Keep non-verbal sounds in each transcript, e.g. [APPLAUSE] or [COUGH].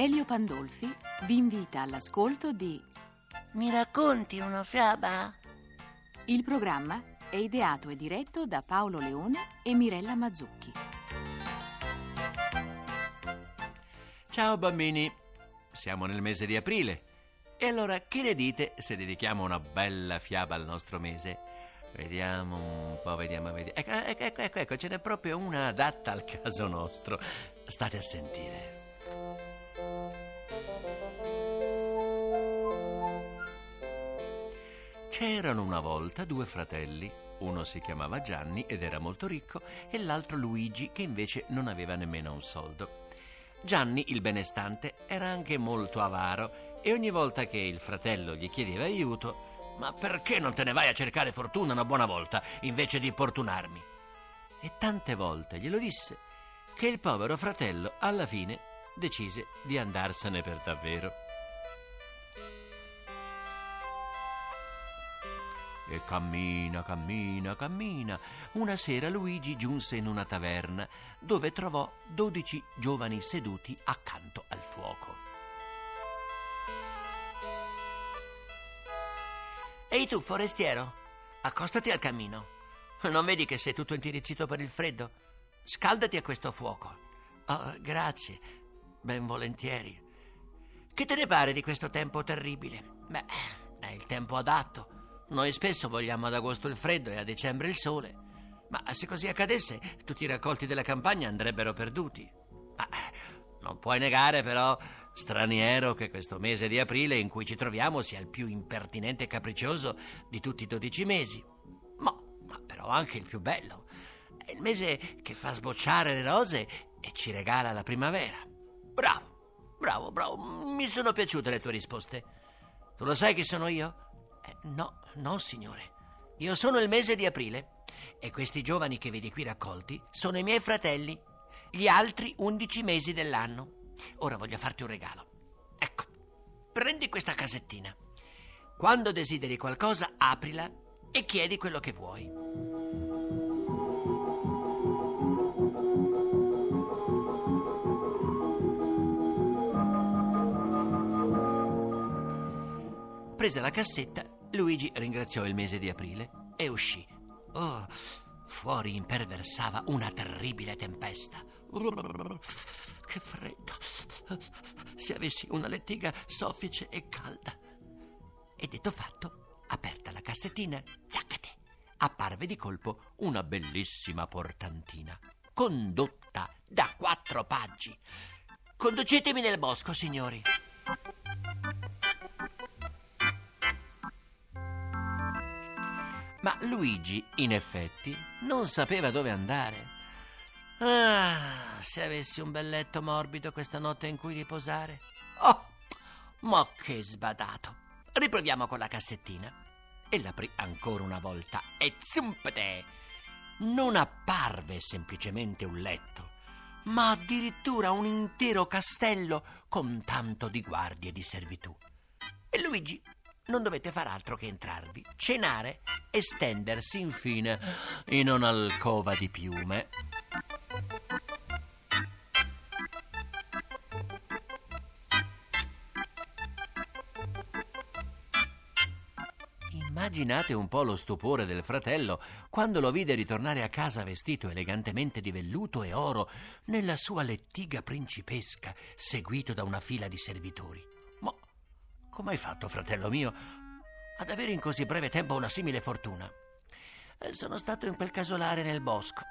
Elio Pandolfi vi invita all'ascolto di Mi racconti una fiaba? Il programma è ideato e diretto da Paolo Leone e Mirella Mazzucchi. Ciao bambini, siamo nel mese di aprile. E allora che ne dite se dedichiamo una bella fiaba al nostro mese? Vediamo un po', vediamo, vediamo. Ecco, ecco, ecco, ecco, ecco, ce n'è proprio una adatta al caso nostro. State a sentire. C'erano una volta due fratelli. Uno si chiamava Gianni ed era molto ricco e l'altro Luigi che invece non aveva nemmeno un soldo. Gianni, il benestante, era anche molto avaro e ogni volta che il fratello gli chiedeva aiuto, ma perché non te ne vai a cercare fortuna una buona volta invece di importunarmi? E tante volte glielo disse che il povero fratello alla fine decise di andarsene per davvero. E cammina, cammina, cammina. Una sera Luigi giunse in una taverna dove trovò dodici giovani seduti accanto al fuoco. Ehi tu, forestiero, accostati al camino. Non vedi che sei tutto intirizzito per il freddo? Scaldati a questo fuoco. Oh, grazie, ben volentieri. Che te ne pare di questo tempo terribile? Beh, è il tempo adatto. Noi spesso vogliamo ad agosto il freddo e a dicembre il sole. Ma se così accadesse, tutti i raccolti della campagna andrebbero perduti. Ma non puoi negare, però, straniero, che questo mese di aprile in cui ci troviamo sia il più impertinente e capriccioso di tutti i dodici mesi. Ma, ma però anche il più bello. È il mese che fa sbocciare le rose e ci regala la primavera. Bravo, bravo, bravo. Mi sono piaciute le tue risposte. Tu lo sai chi sono io? Eh, no, no, signore. Io sono il mese di aprile e questi giovani che vedi qui raccolti sono i miei fratelli, gli altri undici mesi dell'anno. Ora voglio farti un regalo. Ecco, prendi questa casettina. Quando desideri qualcosa, aprila e chiedi quello che vuoi. Presa la cassetta, Luigi ringraziò il mese di aprile e uscì. Oh, fuori imperversava una terribile tempesta. Che freddo! Se avessi una lettiga soffice e calda. E detto fatto, aperta la cassettina, zaccate, apparve di colpo una bellissima portantina, condotta da quattro paggi. Conducetemi nel bosco, signori. Ma Luigi, in effetti, non sapeva dove andare. Ah, se avessi un bel letto morbido questa notte in cui riposare. Oh, ma che sbadato. Riproviamo con la cassettina. E l'aprì ancora una volta e zumpete! Non apparve semplicemente un letto, ma addirittura un intero castello con tanto di guardie e di servitù. E Luigi non dovete far altro che entrarvi, cenare e stendersi infine in un'alcova di piume. Immaginate un po' lo stupore del fratello quando lo vide ritornare a casa vestito elegantemente di velluto e oro nella sua lettiga principesca, seguito da una fila di servitori. Come hai fatto, fratello mio, ad avere in così breve tempo una simile fortuna? Eh, Sono stato in quel casolare nel bosco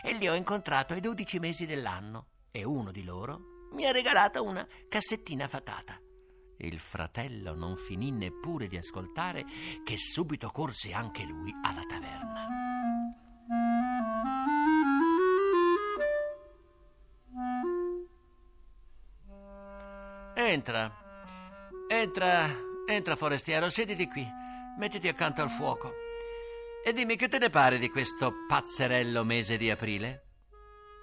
e lì ho incontrato i dodici mesi dell'anno e uno di loro mi ha regalato una cassettina fatata. Il fratello non finì neppure di ascoltare che subito corse anche lui alla taverna. Entra, entra, entra forestiero, sediti qui, mettiti accanto al fuoco. E dimmi che te ne pare di questo pazzerello mese di aprile?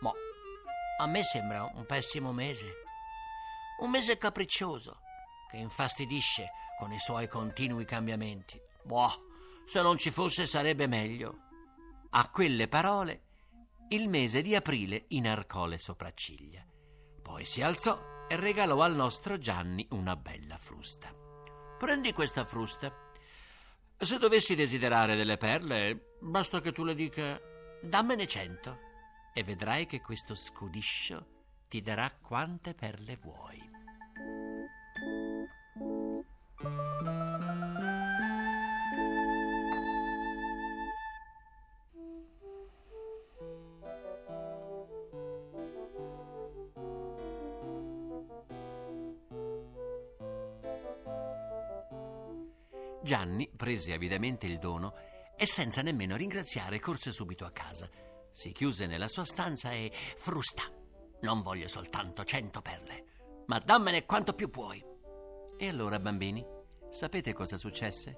Ma a me sembra un pessimo mese. Un mese capriccioso che infastidisce con i suoi continui cambiamenti. Boh, se non ci fosse sarebbe meglio. A quelle parole il mese di aprile inarcò le sopracciglia. Poi si alzò e regalò al nostro Gianni una bella frusta. Prendi questa frusta. Se dovessi desiderare delle perle, Basta che tu le dica, dammene cento. e vedrai che questo scudiscio ti darà quante perle vuoi. Gianni prese avidamente il dono e senza nemmeno ringraziare corse subito a casa. Si chiuse nella sua stanza e frusta. Non voglio soltanto cento perle, ma dammene quanto più puoi. E allora, bambini, sapete cosa successe?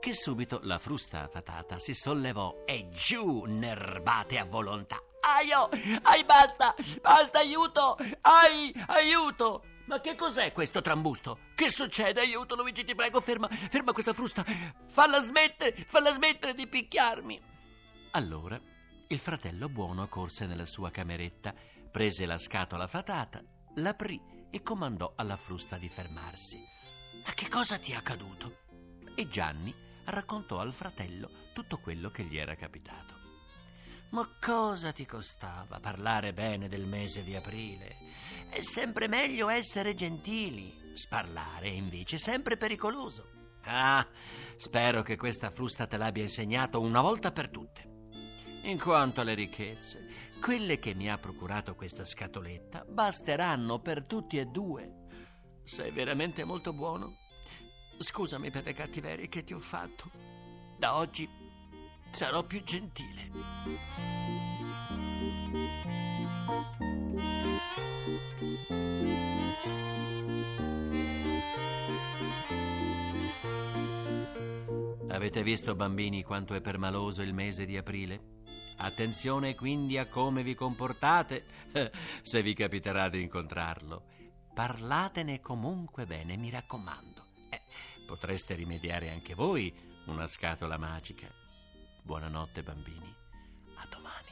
Che subito la frusta fatata si sollevò e giù nerbate a volontà. Aio! Ai, basta! Basta, aiuto! Ai, aiuto! Ma che cos'è questo trambusto? Che succede? Aiuto, Luigi, ti prego, ferma, ferma questa frusta. Falla smettere, falla smettere di picchiarmi. Allora il fratello buono corse nella sua cameretta, prese la scatola fatata, l'aprì e comandò alla frusta di fermarsi. Ma che cosa ti è accaduto? E Gianni raccontò al fratello tutto quello che gli era capitato. Ma cosa ti costava parlare bene del mese di aprile? È sempre meglio essere gentili. Sparlare è invece sempre pericoloso. Ah, spero che questa frusta te l'abbia insegnato una volta per tutte. In quanto alle ricchezze, quelle che mi ha procurato questa scatoletta basteranno per tutti e due. Sei veramente molto buono. Scusami per le cattiverie che ti ho fatto. Da oggi sarò più gentile. Avete visto, bambini, quanto è permaloso il mese di aprile? Attenzione quindi a come vi comportate [LAUGHS] se vi capiterà di incontrarlo. Parlatene comunque bene, mi raccomando. Eh, potreste rimediare anche voi una scatola magica. Buonanotte, bambini. A domani.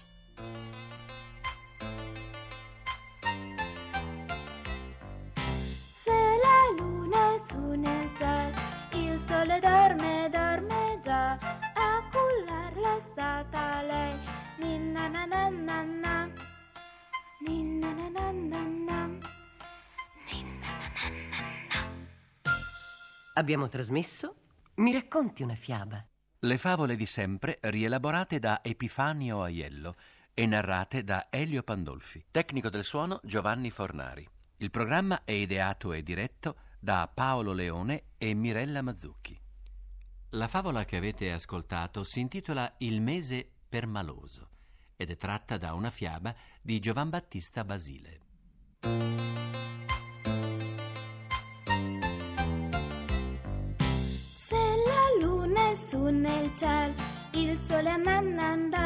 Se la luna è su nel cielo, il sole dorme, dorme già. A cullarla è stata lei. Ninna na na na na. Ninna na na na na. Ninna na na na na. Abbiamo trasmesso Mi racconti una fiaba. Le favole di sempre rielaborate da Epifanio Aiello e narrate da Elio Pandolfi. Tecnico del suono Giovanni Fornari. Il programma è ideato e diretto da Paolo Leone e Mirella Mazzucchi. La favola che avete ascoltato si intitola Il mese permaloso ed è tratta da una fiaba di Giovan Battista Basile. Il sole è andato